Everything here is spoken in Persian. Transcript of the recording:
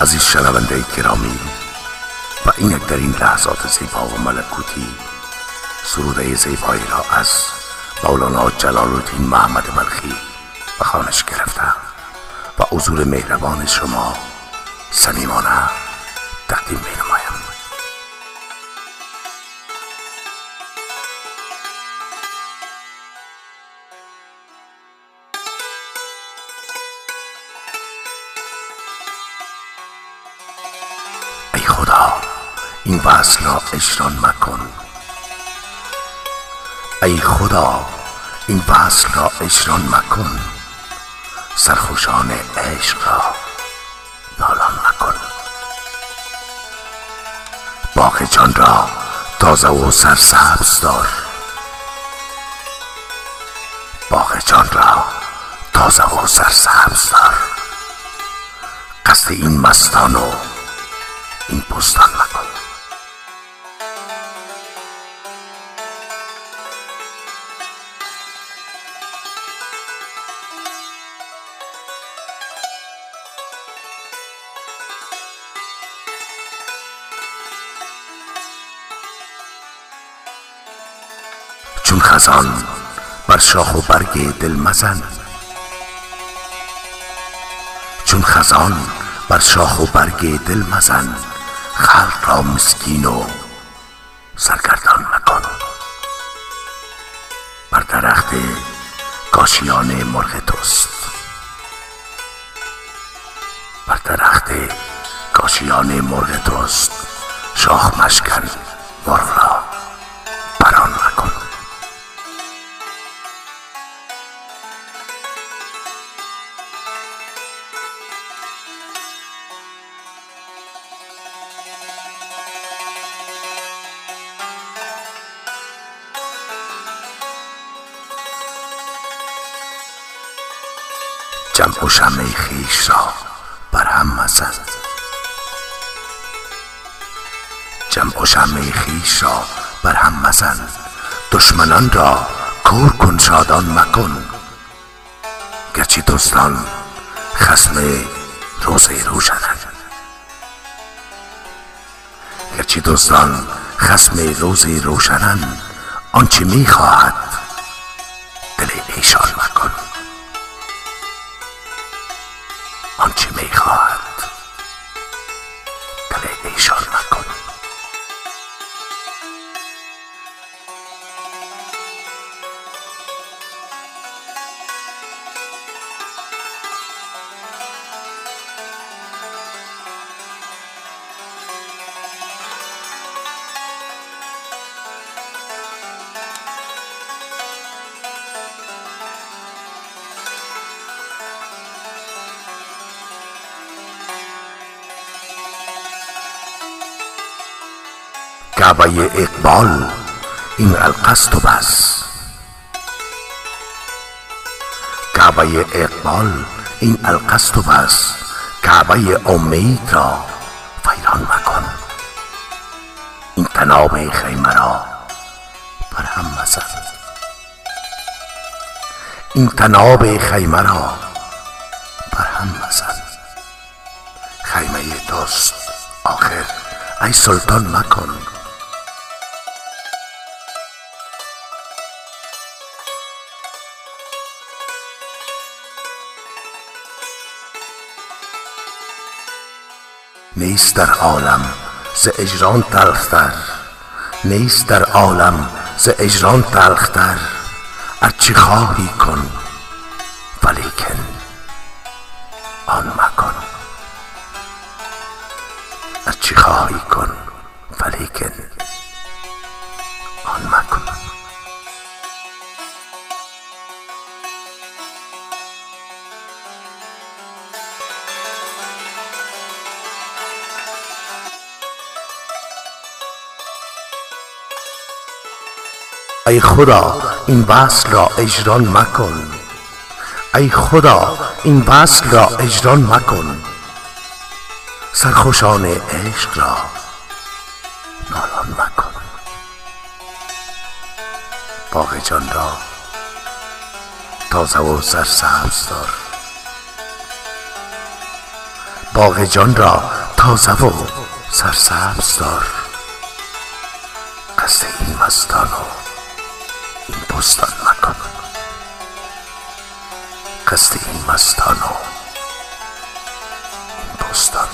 عزیز شنونده گرامی و این در این لحظات زیبا و ملکوتی سروده زیبایی را از مولانا جلال الدین محمد بلخی به خانش گرفتم و حضور مهربان شما صمیمانه تقدیم می خدا این وصل را اجران مکن. ای خدا این وصل را اجران مکن. سرخوشان عشق را نالان مکن. باغ جان را تازه و سرسبز دار. باغ جان را تازه و سرسبز دار. قصد این مستان و بستان مکن چون خزان بر شاخ و برگ دل مزن. چون خزان بر شاخ و برگ دل مزن. خلق را مسکین و سرگردان مکن. بر درخت کاشیان مرغ توست. بر درخت کاشیان مرغ توست. شاخ مشکن مرغ را. جمع و شمع خیش را بر هم مزن جمع و شمع خیش را بر هم مزن دشمنان را کور کن شادان مکن. گرچه دوستان خسم روز روشنند گرچه دوستان خسم روز روشنند آنچه می‌خواهد دل ایشان کعبه اقبال این القصد و بس. کعبه اقبال این القصد و بس. کعبه امید را ویران مکن. این تناب خیمه را بر هم مزن این تناب خیمه را بر هم مزن خیمه دوست آخر ای سلطان مکن. نیست در عالم ز اجران تلختر نیست در عالم ز اجران تلختر. ارچه خواهی کن ولیکن آن مکن. ارچه خواهی کن ولیکن ای خدا این وصل را اجران مکن. ای خدا این وصل را اجران مکن. سرخوشان عشق را نالان مکن. باغ جان را تازه و سرسبز دار. باغ جان را تازه و سرسبز دار. قصد این مستان و بستان مکن. قصد این مستان و این بستان